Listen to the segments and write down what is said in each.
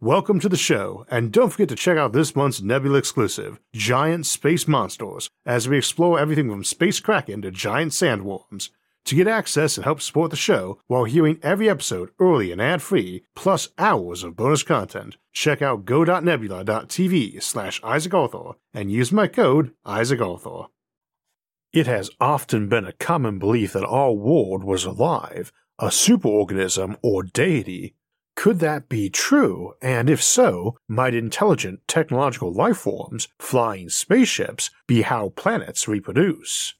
Welcome to the show, and don't forget to check out this month's Nebula exclusive, Giant Space Monsters, as we explore everything from space kraken to giant sandworms. To get access and help support the show while hearing every episode early and ad-free, plus hours of bonus content, check out go.nebula.tv slash Isaac Arthur and use my code Isaac Arthur. It has often been a common belief that our world was alive, a superorganism or deity could that be true? And if so, might intelligent technological life forms, flying spaceships, be how planets reproduce?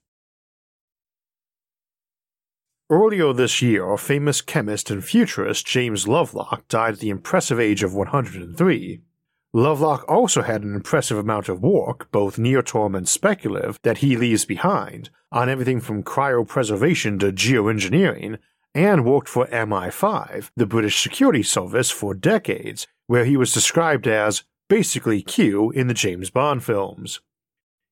Earlier this year, famous chemist and futurist James Lovelock died at the impressive age of 103. Lovelock also had an impressive amount of work, both near term and speculative, that he leaves behind, on everything from cryopreservation to geoengineering, and worked for MI5, the British security service, for decades, where he was described as basically Q in the James Bond films.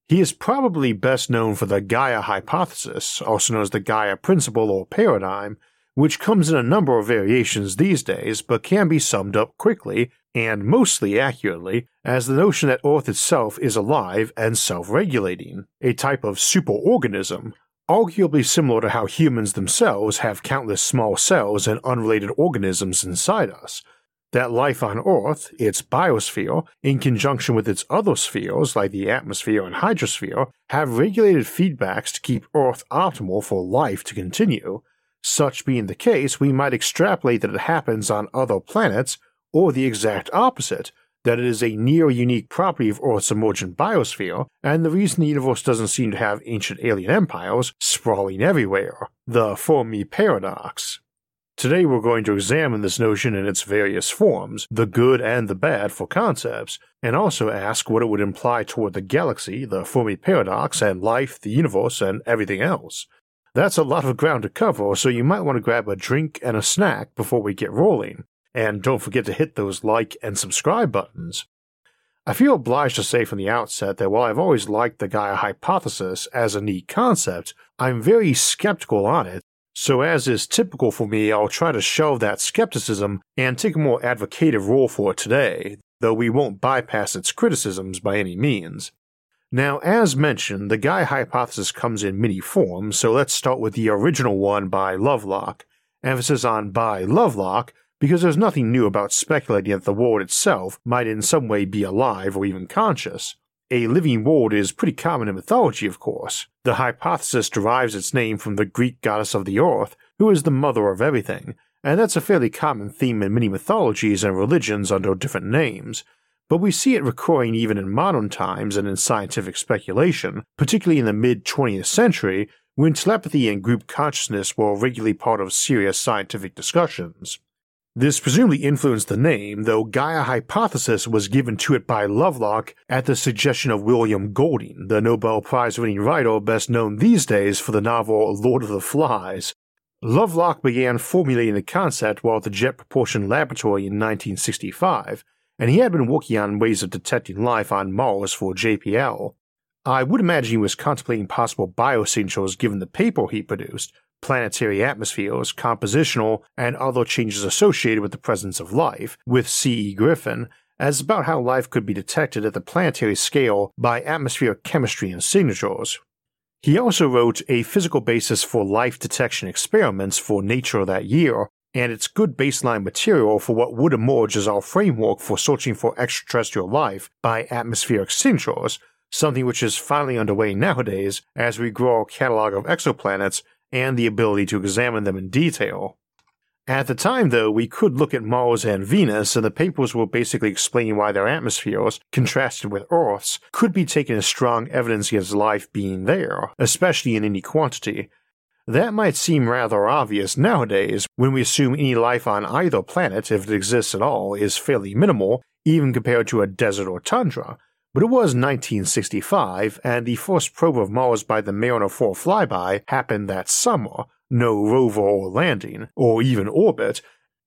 He is probably best known for the Gaia hypothesis, also known as the Gaia principle or paradigm, which comes in a number of variations these days but can be summed up quickly and mostly accurately as the notion that Earth itself is alive and self regulating, a type of superorganism arguably similar to how humans themselves have countless small cells and unrelated organisms inside us. That life on Earth, its biosphere, in conjunction with its other spheres like the atmosphere and hydrosphere, have regulated feedbacks to keep Earth optimal for life to continue. Such being the case, we might extrapolate that it happens on other planets, or the exact opposite, that it is a near unique property of Earth's emergent biosphere, and the reason the universe doesn't seem to have ancient alien empires sprawling everywhere the Fermi paradox. Today we're going to examine this notion in its various forms, the good and the bad for concepts, and also ask what it would imply toward the galaxy, the Fermi paradox, and life, the universe, and everything else. That's a lot of ground to cover, so you might want to grab a drink and a snack before we get rolling. And don't forget to hit those like and subscribe buttons. I feel obliged to say from the outset that while I've always liked the Gaia hypothesis as a neat concept, I'm very skeptical on it, so as is typical for me, I'll try to shelve that skepticism and take a more advocative role for it today, though we won't bypass its criticisms by any means. Now, as mentioned, the Gaia hypothesis comes in many forms, so let's start with the original one by Lovelock. Emphasis on by Lovelock because there's nothing new about speculating that the world itself might in some way be alive or even conscious. A living world is pretty common in mythology, of course. The hypothesis derives its name from the Greek goddess of the earth, who is the mother of everything, and that's a fairly common theme in many mythologies and religions under different names. But we see it recurring even in modern times and in scientific speculation, particularly in the mid 20th century, when telepathy and group consciousness were regularly part of serious scientific discussions. This presumably influenced the name, though Gaia hypothesis was given to it by Lovelock at the suggestion of William Golding, the Nobel Prize winning writer best known these days for the novel Lord of the Flies. Lovelock began formulating the concept while at the Jet Propulsion Laboratory in 1965, and he had been working on ways of detecting life on Mars for JPL. I would imagine he was contemplating possible biosignatures given the paper he produced, planetary atmospheres, compositional, and other changes associated with the presence of life, with C.E. Griffin, as about how life could be detected at the planetary scale by atmospheric chemistry and signatures. He also wrote A Physical Basis for Life Detection Experiments for Nature that year, and it's good baseline material for what would emerge as our framework for searching for extraterrestrial life by atmospheric signatures, something which is finally underway nowadays as we grow our catalog of exoplanets and the ability to examine them in detail. At the time, though, we could look at Mars and Venus, and the papers were basically explaining why their atmospheres, contrasted with Earth's, could be taken as strong evidence against life being there, especially in any quantity. That might seem rather obvious nowadays when we assume any life on either planet, if it exists at all, is fairly minimal, even compared to a desert or tundra, but it was 1965, and the first probe of Mars by the Mariner 4 flyby happened that summer, no rover or landing, or even orbit,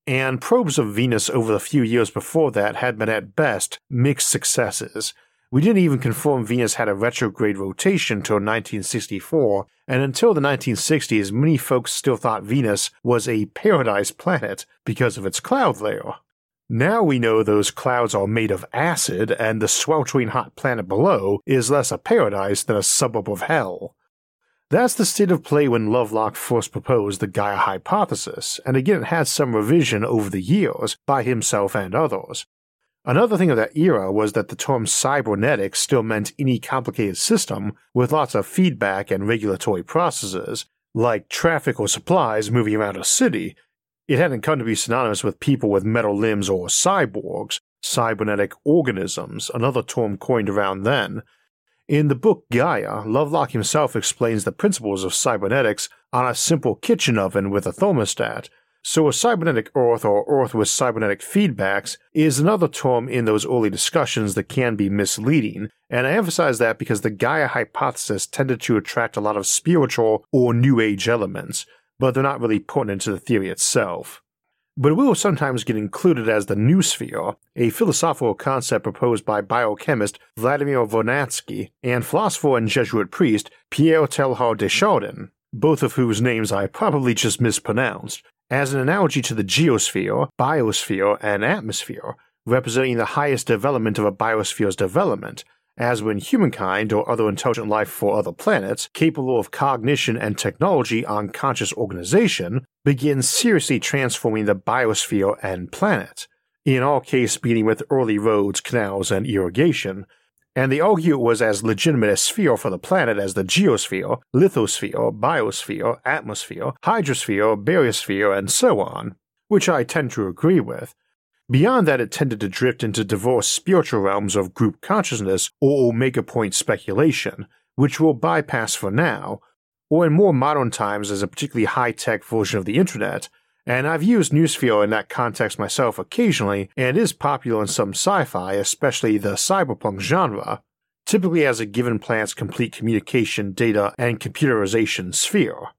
and probes of Venus over the few years before that had been at best mixed successes. We didn't even confirm Venus had a retrograde rotation till 1964, and until the 1960s, many folks still thought Venus was a paradise planet because of its cloud layer. Now we know those clouds are made of acid, and the sweltering hot planet below is less a paradise than a suburb of hell. That's the state of play when Lovelock first proposed the Gaia hypothesis, and again it had some revision over the years by himself and others. Another thing of that era was that the term cybernetics still meant any complicated system with lots of feedback and regulatory processes, like traffic or supplies moving around a city. It hadn't come to be synonymous with people with metal limbs or cyborgs, cybernetic organisms, another term coined around then, in the book Gaia, Lovelock himself explains the principles of cybernetics on a simple kitchen oven with a thermostat. So, a cybernetic Earth or Earth with cybernetic feedbacks is another term in those early discussions that can be misleading, and I emphasize that because the Gaia hypothesis tended to attract a lot of spiritual or New Age elements, but they're not really pertinent to the theory itself. But it will sometimes get included as the noosphere, a philosophical concept proposed by biochemist Vladimir Vernadsky and philosopher and Jesuit priest Pierre Teilhard de Chardin, both of whose names I probably just mispronounced, as an analogy to the geosphere, biosphere, and atmosphere, representing the highest development of a biosphere's development, as when humankind or other intelligent life for other planets, capable of cognition and technology on conscious organization, begins seriously transforming the biosphere and planet, in all case beginning with early roads, canals, and irrigation, and they argue it was as legitimate a sphere for the planet as the geosphere, lithosphere, biosphere, atmosphere, hydrosphere, baryosphere, and so on, which I tend to agree with, Beyond that, it tended to drift into diverse spiritual realms of group consciousness or omega point speculation, which we'll bypass for now, or in more modern times as a particularly high tech version of the internet. And I've used Noosphere in that context myself occasionally, and is popular in some sci fi, especially the cyberpunk genre, typically as a given planet's complete communication, data, and computerization sphere.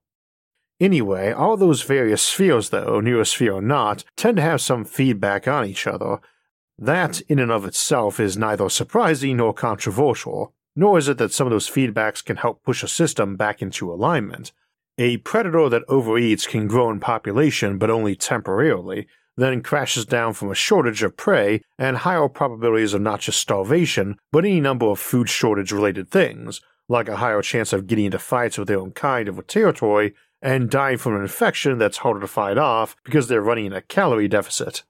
Anyway, all those various spheres, though, noosphere or not, tend to have some feedback on each other. That, in and of itself, is neither surprising nor controversial, nor is it that some of those feedbacks can help push a system back into alignment. A predator that overeats can grow in population, but only temporarily, then crashes down from a shortage of prey and higher probabilities of not just starvation, but any number of food shortage related things, like a higher chance of getting into fights with their own kind over territory and dying from an infection that's harder to fight off because they're running a calorie deficit.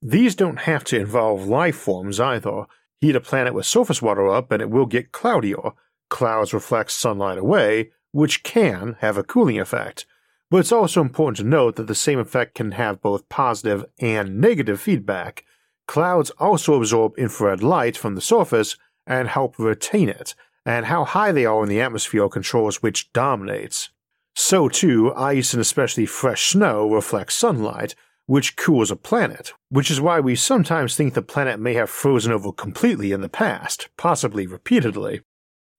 These don't have to involve life forms either. Heat a planet with surface water up and it will get cloudier. Clouds reflect sunlight away, which can have a cooling effect. But it's also important to note that the same effect can have both positive and negative feedback. Clouds also absorb infrared light from the surface and help retain it, and how high they are in the atmosphere controls which dominates. So too, ice and especially fresh snow reflect sunlight, which cools a planet, which is why we sometimes think the planet may have frozen over completely in the past, possibly repeatedly.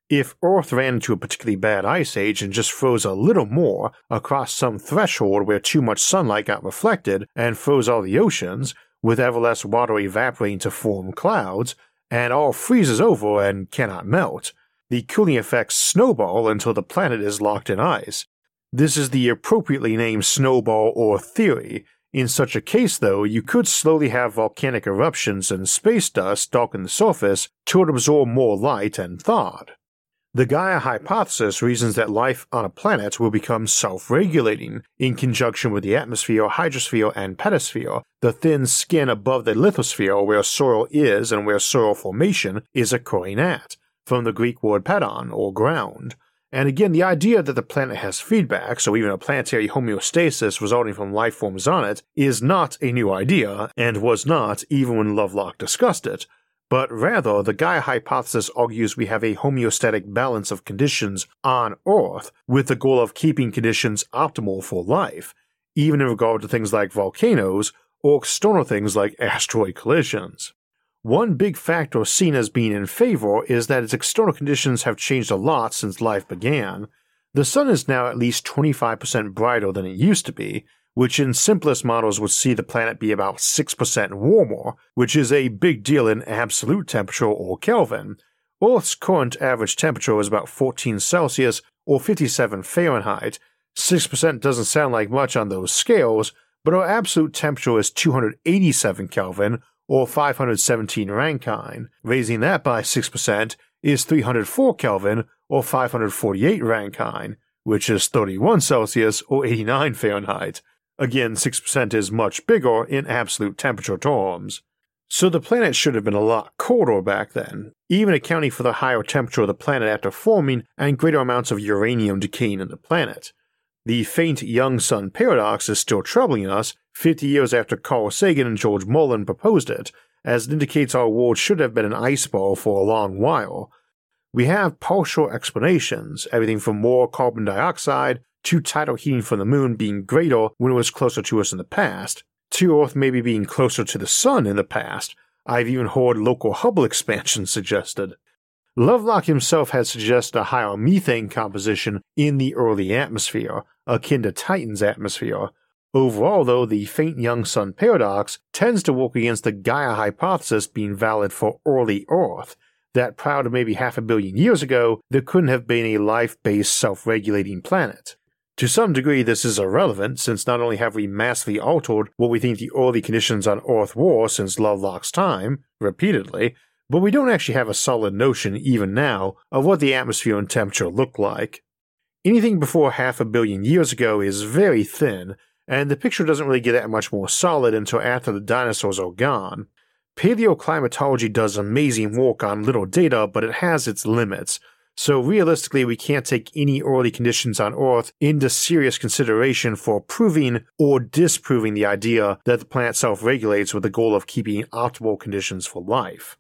If Earth ran into a particularly bad ice age and just froze a little more across some threshold where too much sunlight got reflected and froze all the oceans, with ever less water evaporating to form clouds, and all freezes over and cannot melt, the cooling effects snowball until the planet is locked in ice, this is the appropriately named snowball Earth theory. In such a case, though, you could slowly have volcanic eruptions and space dust darken the surface to absorb more light and thaw. The Gaia hypothesis reasons that life on a planet will become self regulating in conjunction with the atmosphere, hydrosphere, and pedosphere, the thin skin above the lithosphere where soil is and where soil formation is occurring at, from the Greek word pedon, or ground. And again, the idea that the planet has feedback, so even a planetary homeostasis resulting from life forms on it, is not a new idea, and was not even when Lovelock discussed it, but rather the Gaia hypothesis argues we have a homeostatic balance of conditions on Earth with the goal of keeping conditions optimal for life, even in regard to things like volcanoes or external things like asteroid collisions. One big factor seen as being in favor is that its external conditions have changed a lot since life began. The sun is now at least 25% brighter than it used to be, which in simplest models would see the planet be about 6% warmer, which is a big deal in absolute temperature or Kelvin. Earth's current average temperature is about 14 Celsius or 57 Fahrenheit. 6% doesn't sound like much on those scales, but our absolute temperature is 287 Kelvin, or 517 Rankine. Raising that by 6% is 304 Kelvin, or 548 Rankine, which is 31 Celsius, or 89 Fahrenheit. Again, 6% is much bigger in absolute temperature terms. So the planet should have been a lot colder back then, even accounting for the higher temperature of the planet after forming and greater amounts of uranium decaying in the planet. The faint young sun paradox is still troubling us 50 years after Carl Sagan and George Mullen proposed it, as it indicates our world should have been an ice ball for a long while. We have partial explanations, everything from more carbon dioxide to tidal heating from the moon being greater when it was closer to us in the past, to Earth maybe being closer to the Sun in the past. I've even heard local Hubble expansion suggested. Lovelock himself had suggested a higher methane composition in the early atmosphere, akin to Titan's atmosphere. Overall, though, the faint young sun paradox tends to work against the Gaia hypothesis being valid for early Earth, that prior to maybe half a billion years ago, there couldn't have been a life based self regulating planet. To some degree, this is irrelevant, since not only have we massively altered what we think the early conditions on Earth were since Lovelock's time, repeatedly, but we don't actually have a solid notion, even now, of what the atmosphere and temperature look like. Anything before half a billion years ago is very thin, and the picture doesn't really get that much more solid until after the dinosaurs are gone. Paleoclimatology does amazing work on little data, but it has its limits, so realistically, we can't take any early conditions on Earth into serious consideration for proving or disproving the idea that the planet self regulates with the goal of keeping optimal conditions for life.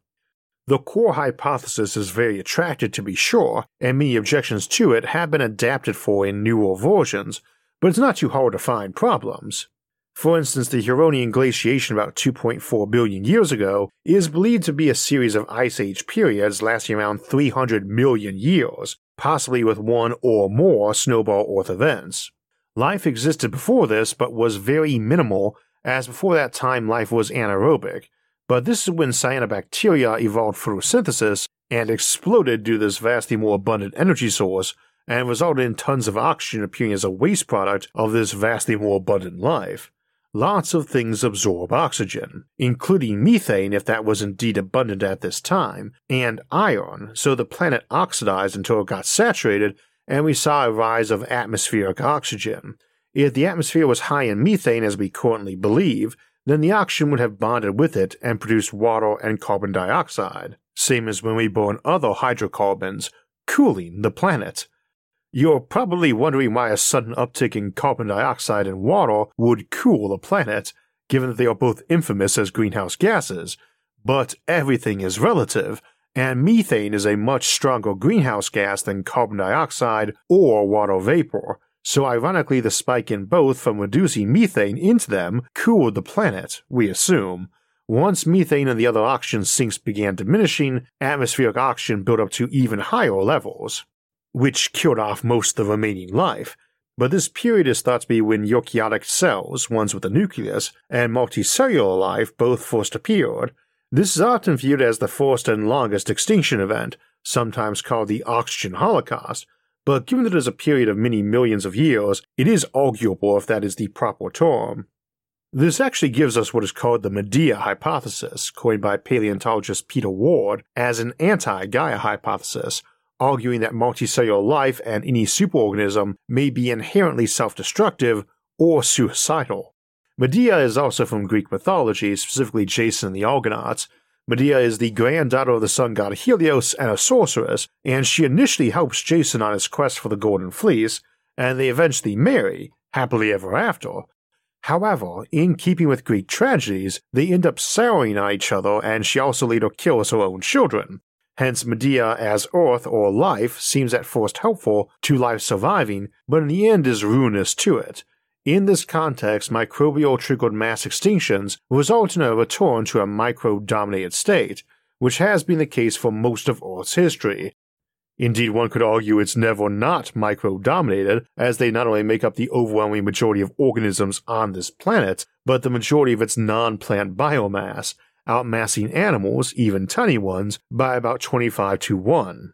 The core hypothesis is very attractive to be sure, and many objections to it have been adapted for in newer versions, but it's not too hard to find problems. For instance, the Huronian glaciation about 2.4 billion years ago is believed to be a series of ice age periods lasting around 300 million years, possibly with one or more snowball Earth events. Life existed before this, but was very minimal, as before that time life was anaerobic, but this is when cyanobacteria evolved photosynthesis and exploded due to this vastly more abundant energy source and resulted in tons of oxygen appearing as a waste product of this vastly more abundant life. Lots of things absorb oxygen, including methane if that was indeed abundant at this time, and iron, so the planet oxidized until it got saturated and we saw a rise of atmospheric oxygen. If the atmosphere was high in methane as we currently believe, then the oxygen would have bonded with it and produced water and carbon dioxide, same as when we burn other hydrocarbons, cooling the planet. You're probably wondering why a sudden uptick in carbon dioxide and water would cool the planet, given that they are both infamous as greenhouse gases. But everything is relative, and methane is a much stronger greenhouse gas than carbon dioxide or water vapor, so ironically, the spike in both from reducing methane into them cooled the planet, we assume. Once methane and the other oxygen sinks began diminishing, atmospheric oxygen built up to even higher levels, which killed off most of the remaining life. But this period is thought to be when eukaryotic cells, ones with a nucleus, and multicellular life both first appeared. This is often viewed as the first and longest extinction event, sometimes called the oxygen holocaust, but given that it is a period of many millions of years, it is arguable if that is the proper term. This actually gives us what is called the Medea hypothesis, coined by paleontologist Peter Ward as an anti Gaia hypothesis, arguing that multicellular life and any superorganism may be inherently self destructive or suicidal. Medea is also from Greek mythology, specifically Jason and the Argonauts, Medea is the granddaughter of the sun god Helios and a sorceress, and she initially helps Jason on his quest for the Golden Fleece, and they eventually marry, happily ever after. However, in keeping with Greek tragedies, they end up souring on each other, and she also later kills her own children. Hence, Medea as Earth or life seems at first helpful to life surviving, but in the end is ruinous to it. In this context, microbial triggered mass extinctions result in a return to a micro dominated state, which has been the case for most of Earth's history. Indeed, one could argue it's never not micro dominated, as they not only make up the overwhelming majority of organisms on this planet, but the majority of its non plant biomass, outmassing animals, even tiny ones, by about 25 to 1.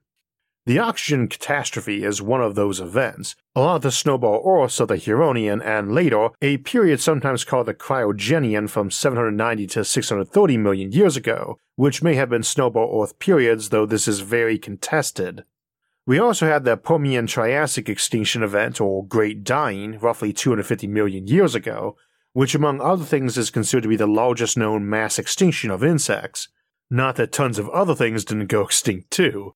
The oxygen catastrophe is one of those events. A lot of the snowball Earths of the Huronian and later a period sometimes called the Cryogenian from 790 to 630 million years ago, which may have been snowball Earth periods, though this is very contested. We also had the Permian Triassic extinction event, or Great Dying, roughly 250 million years ago, which among other things is considered to be the largest known mass extinction of insects. Not that tons of other things didn't go extinct too,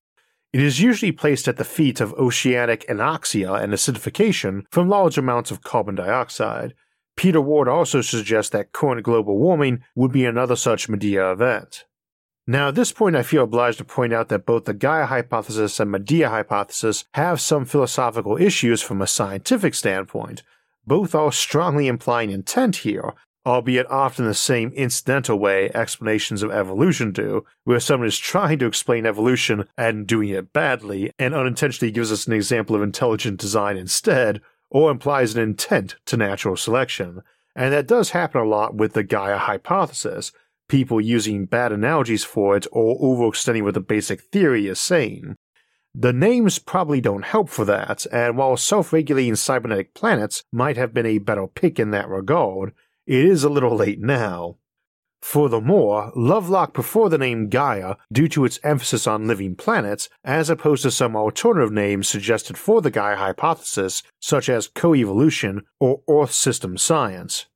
it is usually placed at the feet of oceanic anoxia and acidification from large amounts of carbon dioxide. Peter Ward also suggests that current global warming would be another such Medea event. Now, at this point, I feel obliged to point out that both the Gaia hypothesis and Medea hypothesis have some philosophical issues from a scientific standpoint. Both are strongly implying intent here, albeit often the same incidental way explanations of evolution do, where someone is trying to explain evolution and doing it badly, and unintentionally gives us an example of intelligent design instead, or implies an intent to natural selection. And that does happen a lot with the Gaia hypothesis, people using bad analogies for it or overextending what the basic theory is saying. The names probably don't help for that, and while self regulating cybernetic planets might have been a better pick in that regard, it is a little late now. Furthermore, Lovelock preferred the name Gaia due to its emphasis on living planets, as opposed to some alternative names suggested for the Gaia hypothesis, such as coevolution or Earth system science.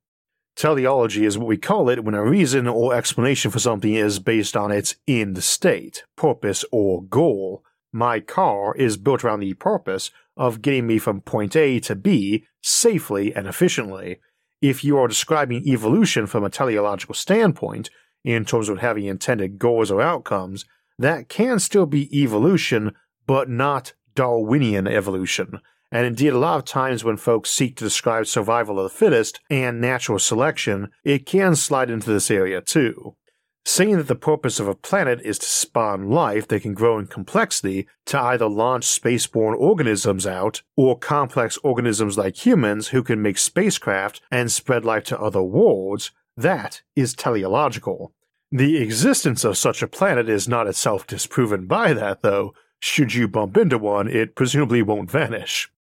Teleology is what we call it when a reason or explanation for something is based on its end state, purpose, or goal. My car is built around the purpose of getting me from point A to B safely and efficiently if you are describing evolution from a teleological standpoint, in terms of having intended goals or outcomes, that can still be evolution, but not Darwinian evolution. And indeed, a lot of times when folks seek to describe survival of the fittest and natural selection, it can slide into this area too saying that the purpose of a planet is to spawn life that can grow in complexity to either launch spaceborne organisms out or complex organisms like humans who can make spacecraft and spread life to other worlds, that is teleological. The existence of such a planet is not itself disproven by that, though. Should you bump into one, it presumably won't vanish.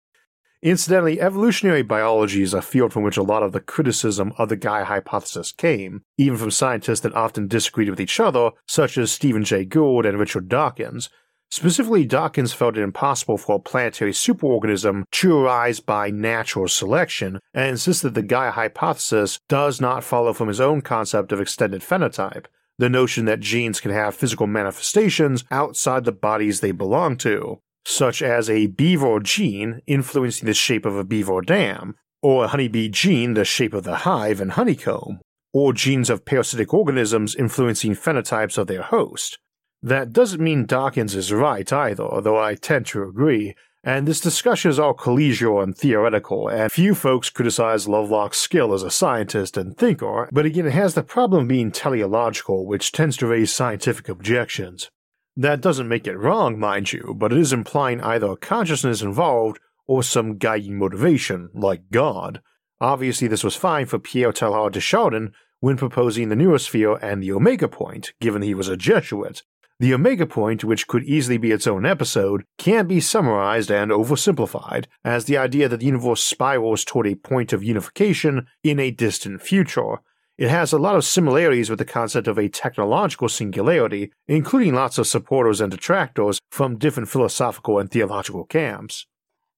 Incidentally, evolutionary biology is a field from which a lot of the criticism of the Gaia hypothesis came, even from scientists that often disagreed with each other, such as Stephen Jay Gould and Richard Dawkins. Specifically, Dawkins felt it impossible for a planetary superorganism to arise by natural selection, and insisted that the Gaia hypothesis does not follow from his own concept of extended phenotype, the notion that genes can have physical manifestations outside the bodies they belong to such as a beaver gene influencing the shape of a beaver dam, or a honeybee gene the shape of the hive and honeycomb, or genes of parasitic organisms influencing phenotypes of their host. That doesn't mean Dawkins is right either, though I tend to agree, and this discussion is all collegial and theoretical, and few folks criticize Lovelock's skill as a scientist and thinker, but again it has the problem of being teleological, which tends to raise scientific objections. That doesn't make it wrong, mind you, but it is implying either consciousness involved or some guiding motivation, like God. Obviously, this was fine for Pierre Teilhard de Chardin when proposing the noosphere and the omega point, given he was a Jesuit. The omega point, which could easily be its own episode, can be summarized and oversimplified as the idea that the universe spirals toward a point of unification in a distant future, it has a lot of similarities with the concept of a technological singularity, including lots of supporters and detractors from different philosophical and theological camps.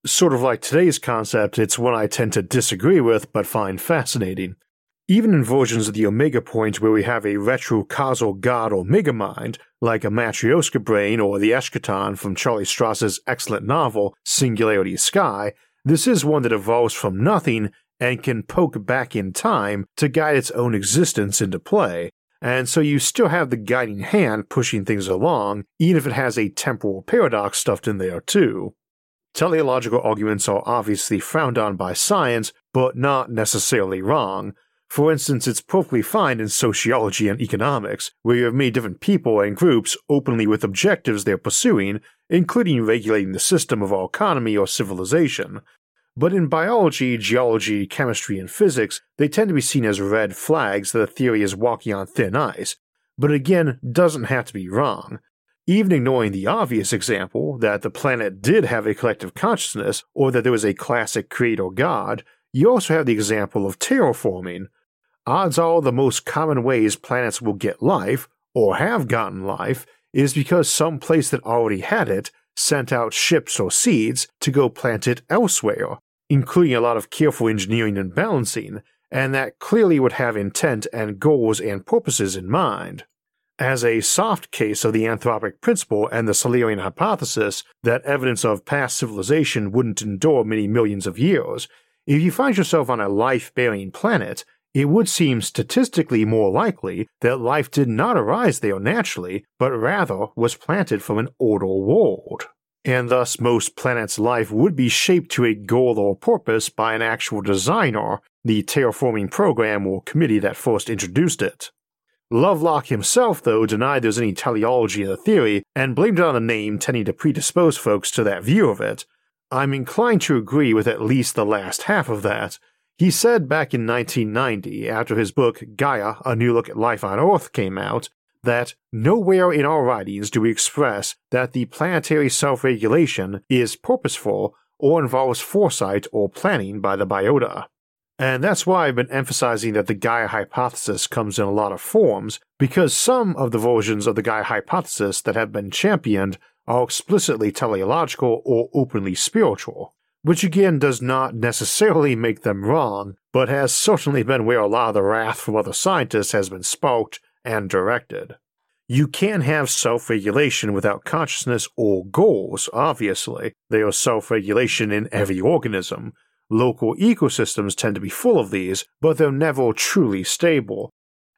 Sort of like today's concept, it's one I tend to disagree with but find fascinating. Even in versions of the Omega Point where we have a retro-causal god or megamind, like a Matryoshka brain or the Eschaton from Charlie Stross's excellent novel Singularity Sky, this is one that evolves from nothing and can poke back in time to guide its own existence into play, and so you still have the guiding hand pushing things along, even if it has a temporal paradox stuffed in there too. Teleological arguments are obviously frowned on by science, but not necessarily wrong. For instance, it's perfectly fine in sociology and economics, where you have many different people and groups openly with objectives they're pursuing, including regulating the system of our economy or civilization, but in biology, geology, chemistry, and physics, they tend to be seen as red flags that a theory is walking on thin ice, but again, doesn't have to be wrong. even ignoring the obvious example that the planet did have a collective consciousness or that there was a classic creator god, you also have the example of terraforming. Odds are the most common ways planets will get life, or have gotten life, is because some place that already had it sent out ships or seeds to go plant it elsewhere, including a lot of careful engineering and balancing, and that clearly would have intent and goals and purposes in mind. As a soft case of the anthropic principle and the Silurian hypothesis that evidence of past civilization wouldn't endure many millions of years, if you find yourself on a life bearing planet, it would seem statistically more likely that life did not arise there naturally, but rather was planted from an older world. And thus, most planets' life would be shaped to a goal or purpose by an actual designer, the terraforming program or committee that first introduced it. Lovelock himself, though, denied there's any teleology in the theory and blamed it on the name tending to predispose folks to that view of it. I'm inclined to agree with at least the last half of that. He said back in 1990, after his book Gaia A New Look at Life on Earth came out, that nowhere in our writings do we express that the planetary self regulation is purposeful or involves foresight or planning by the biota. And that's why I've been emphasizing that the Gaia hypothesis comes in a lot of forms, because some of the versions of the Gaia hypothesis that have been championed are explicitly teleological or openly spiritual, which again does not necessarily make them wrong, but has certainly been where a lot of the wrath from other scientists has been sparked and directed. You can have self regulation without consciousness or goals, obviously. There is self regulation in every organism, Local ecosystems tend to be full of these, but they're never truly stable.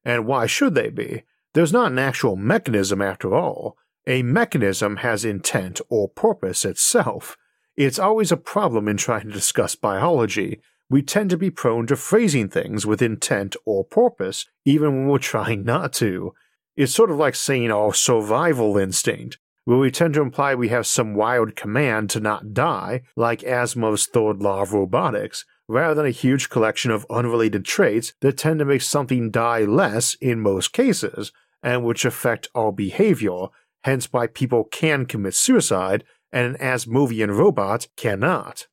And why should they be? There's not an actual mechanism after all. A mechanism has intent or purpose itself. It's always a problem in trying to discuss biology. We tend to be prone to phrasing things with intent or purpose, even when we're trying not to. It's sort of like saying our survival instinct where we tend to imply we have some wild command to not die, like Asimov's third law of robotics, rather than a huge collection of unrelated traits that tend to make something die less in most cases, and which affect our behavior, hence why people can commit suicide and an Asimovian robot cannot.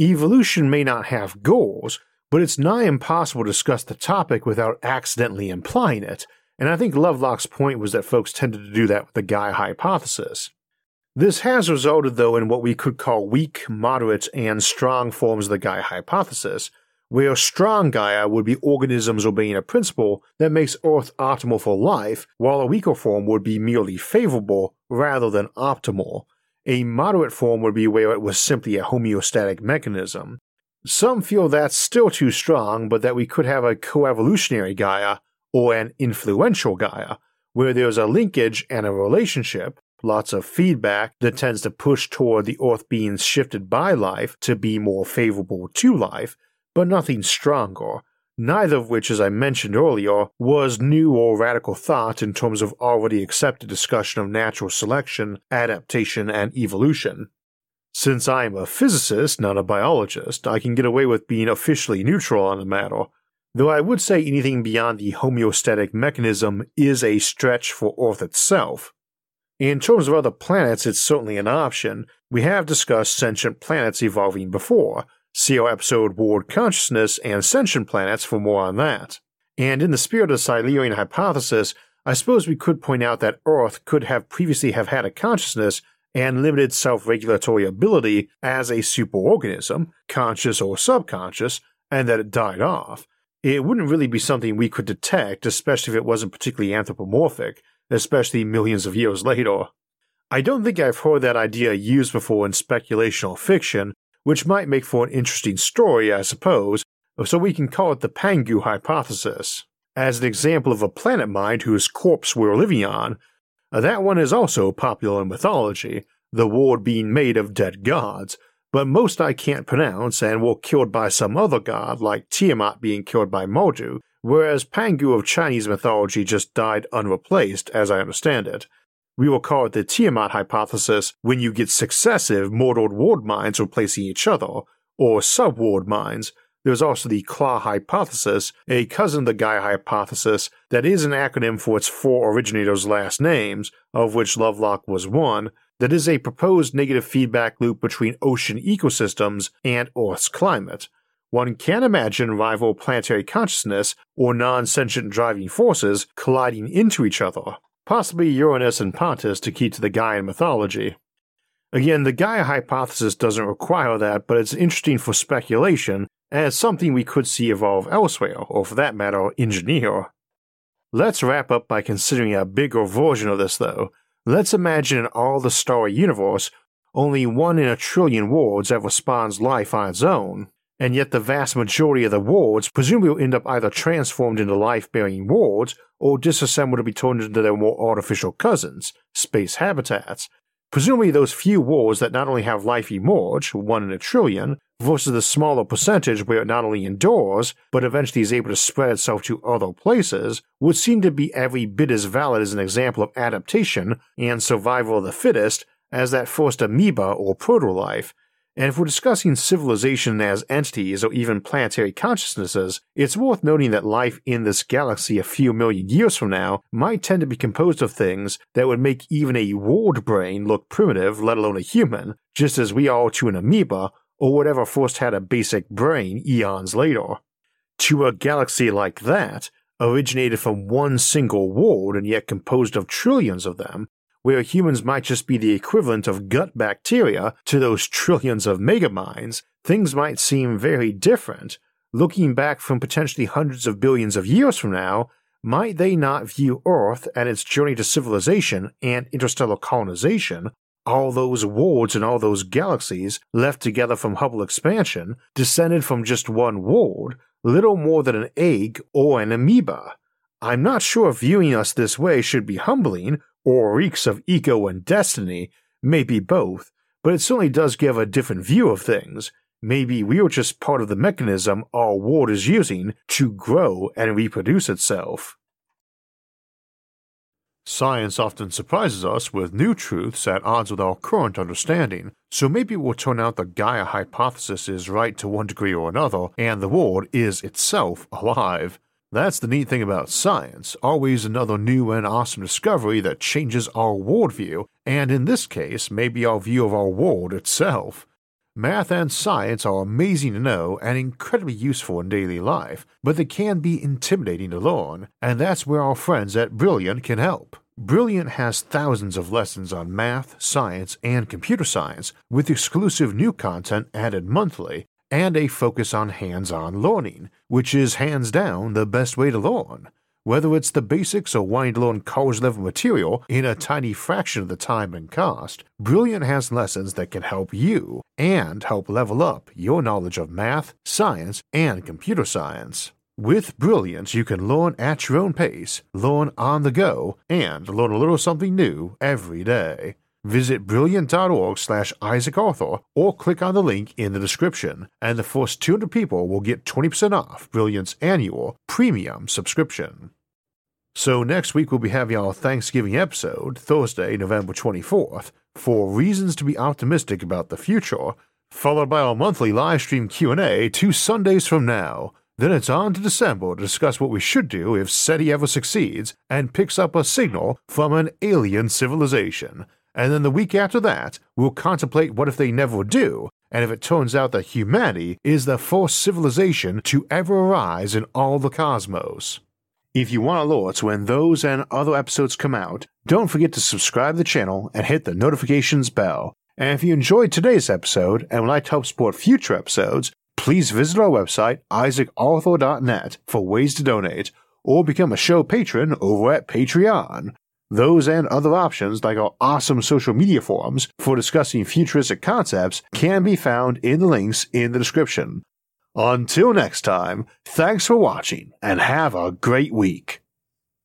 Evolution may not have goals, but it's nigh impossible to discuss the topic without accidentally implying it, and I think Lovelock's point was that folks tended to do that with the Gaia hypothesis. This has resulted, though, in what we could call weak, moderate, and strong forms of the Gaia hypothesis, where strong Gaia would be organisms obeying a principle that makes Earth optimal for life, while a weaker form would be merely favorable rather than optimal. A moderate form would be where it was simply a homeostatic mechanism. Some feel that's still too strong, but that we could have a coevolutionary Gaia or an influential Gaia, where there's a linkage and a relationship, lots of feedback that tends to push toward the Earth being shifted by life to be more favorable to life, but nothing stronger, neither of which, as I mentioned earlier, was new or radical thought in terms of already accepted discussion of natural selection, adaptation, and evolution. Since I'm a physicist, not a biologist, I can get away with being officially neutral on the matter, though I would say anything beyond the homeostatic mechanism is a stretch for Earth itself. In terms of other planets, it's certainly an option. We have discussed sentient planets evolving before. See our episode World Consciousness and Sentient Planets for more on that. And in the spirit of the Silurian hypothesis, I suppose we could point out that Earth could have previously have had a consciousness and limited self-regulatory ability as a superorganism, conscious or subconscious, and that it died off it wouldn't really be something we could detect, especially if it wasn't particularly anthropomorphic, especially millions of years later. I don't think I've heard that idea used before in speculation or fiction, which might make for an interesting story, I suppose, so we can call it the Pangu hypothesis. As an example of a planet mind whose corpse we're living on, uh, that one is also popular in mythology, the world being made of dead gods, but most I can't pronounce and were killed by some other god, like Tiamat being killed by Marduk, whereas Pangu of Chinese mythology just died unreplaced, as I understand it. We will call it the Tiamat hypothesis when you get successive mortal ward minds replacing each other, or sub-world minds. There's also the Claw hypothesis, a cousin of the Gaia hypothesis that is an acronym for its four originators' last names, of which Lovelock was one, that is a proposed negative feedback loop between ocean ecosystems and Earth's climate. One can imagine rival planetary consciousness or non sentient driving forces colliding into each other, possibly Uranus and Pontus to key to the Gaian mythology. Again, the Gaia hypothesis doesn't require that, but it's interesting for speculation as something we could see evolve elsewhere, or for that matter, engineer. Let's wrap up by considering a bigger version of this, though. Let's imagine in all the starry universe, only one in a trillion worlds ever spawns life on its own, and yet the vast majority of the wards presumably will end up either transformed into life bearing wards or disassembled to be turned into their more artificial cousins, space habitats, Presumably, those few wards that not only have life emerge, one in a trillion, versus the smaller percentage where it not only endures, but eventually is able to spread itself to other places, would seem to be every bit as valid as an example of adaptation and survival of the fittest as that first amoeba or proto-life, and if we're discussing civilization as entities or even planetary consciousnesses, it's worth noting that life in this galaxy a few million years from now might tend to be composed of things that would make even a world brain look primitive, let alone a human, just as we are to an amoeba or whatever first had a basic brain eons later. To a galaxy like that, originated from one single world and yet composed of trillions of them, where humans might just be the equivalent of gut bacteria to those trillions of megaminds, things might seem very different. Looking back from potentially hundreds of billions of years from now, might they not view Earth and its journey to civilization and interstellar colonization, all those worlds and all those galaxies left together from Hubble expansion, descended from just one world, little more than an egg or an amoeba? I'm not sure viewing us this way should be humbling or reeks of ego and destiny, maybe both, but it certainly does give a different view of things. Maybe we are just part of the mechanism our world is using to grow and reproduce itself. Science often surprises us with new truths at odds with our current understanding, so maybe it will turn out the Gaia hypothesis is right to one degree or another, and the world is itself alive. That's the neat thing about science, always another new and awesome discovery that changes our worldview, and in this case, maybe our view of our world itself. Math and science are amazing to know and incredibly useful in daily life, but they can be intimidating to learn, and that's where our friends at Brilliant can help. Brilliant has thousands of lessons on math, science, and computer science, with exclusive new content added monthly and a focus on hands on learning, which is hands down the best way to learn. Whether it's the basics or wanting to learn college level material in a tiny fraction of the time and cost, Brilliant has lessons that can help you and help level up your knowledge of math, science, and computer science. With Brilliant, you can learn at your own pace, learn on the go, and learn a little something new every day. Visit brilliant.org slash Isaac or click on the link in the description, and the first 200 people will get 20% off Brilliant's annual premium subscription. So next week we'll be having our Thanksgiving episode, Thursday, November 24th, for reasons to be optimistic about the future, followed by our monthly live stream Q&A two Sundays from now. Then it's on to December to discuss what we should do if SETI ever succeeds and picks up a signal from an alien civilization and then the week after that, we'll contemplate what if they never do, and if it turns out that humanity is the first civilization to ever arise in all the cosmos. If you want alerts when those and other episodes come out, don't forget to subscribe to the channel and hit the notifications bell. And if you enjoyed today's episode and would like to help support future episodes, please visit our website, isaacarthur.net, for ways to donate, or become a show patron over at Patreon. Those and other options, like our awesome social media forums for discussing futuristic concepts, can be found in the links in the description. Until next time, thanks for watching and have a great week.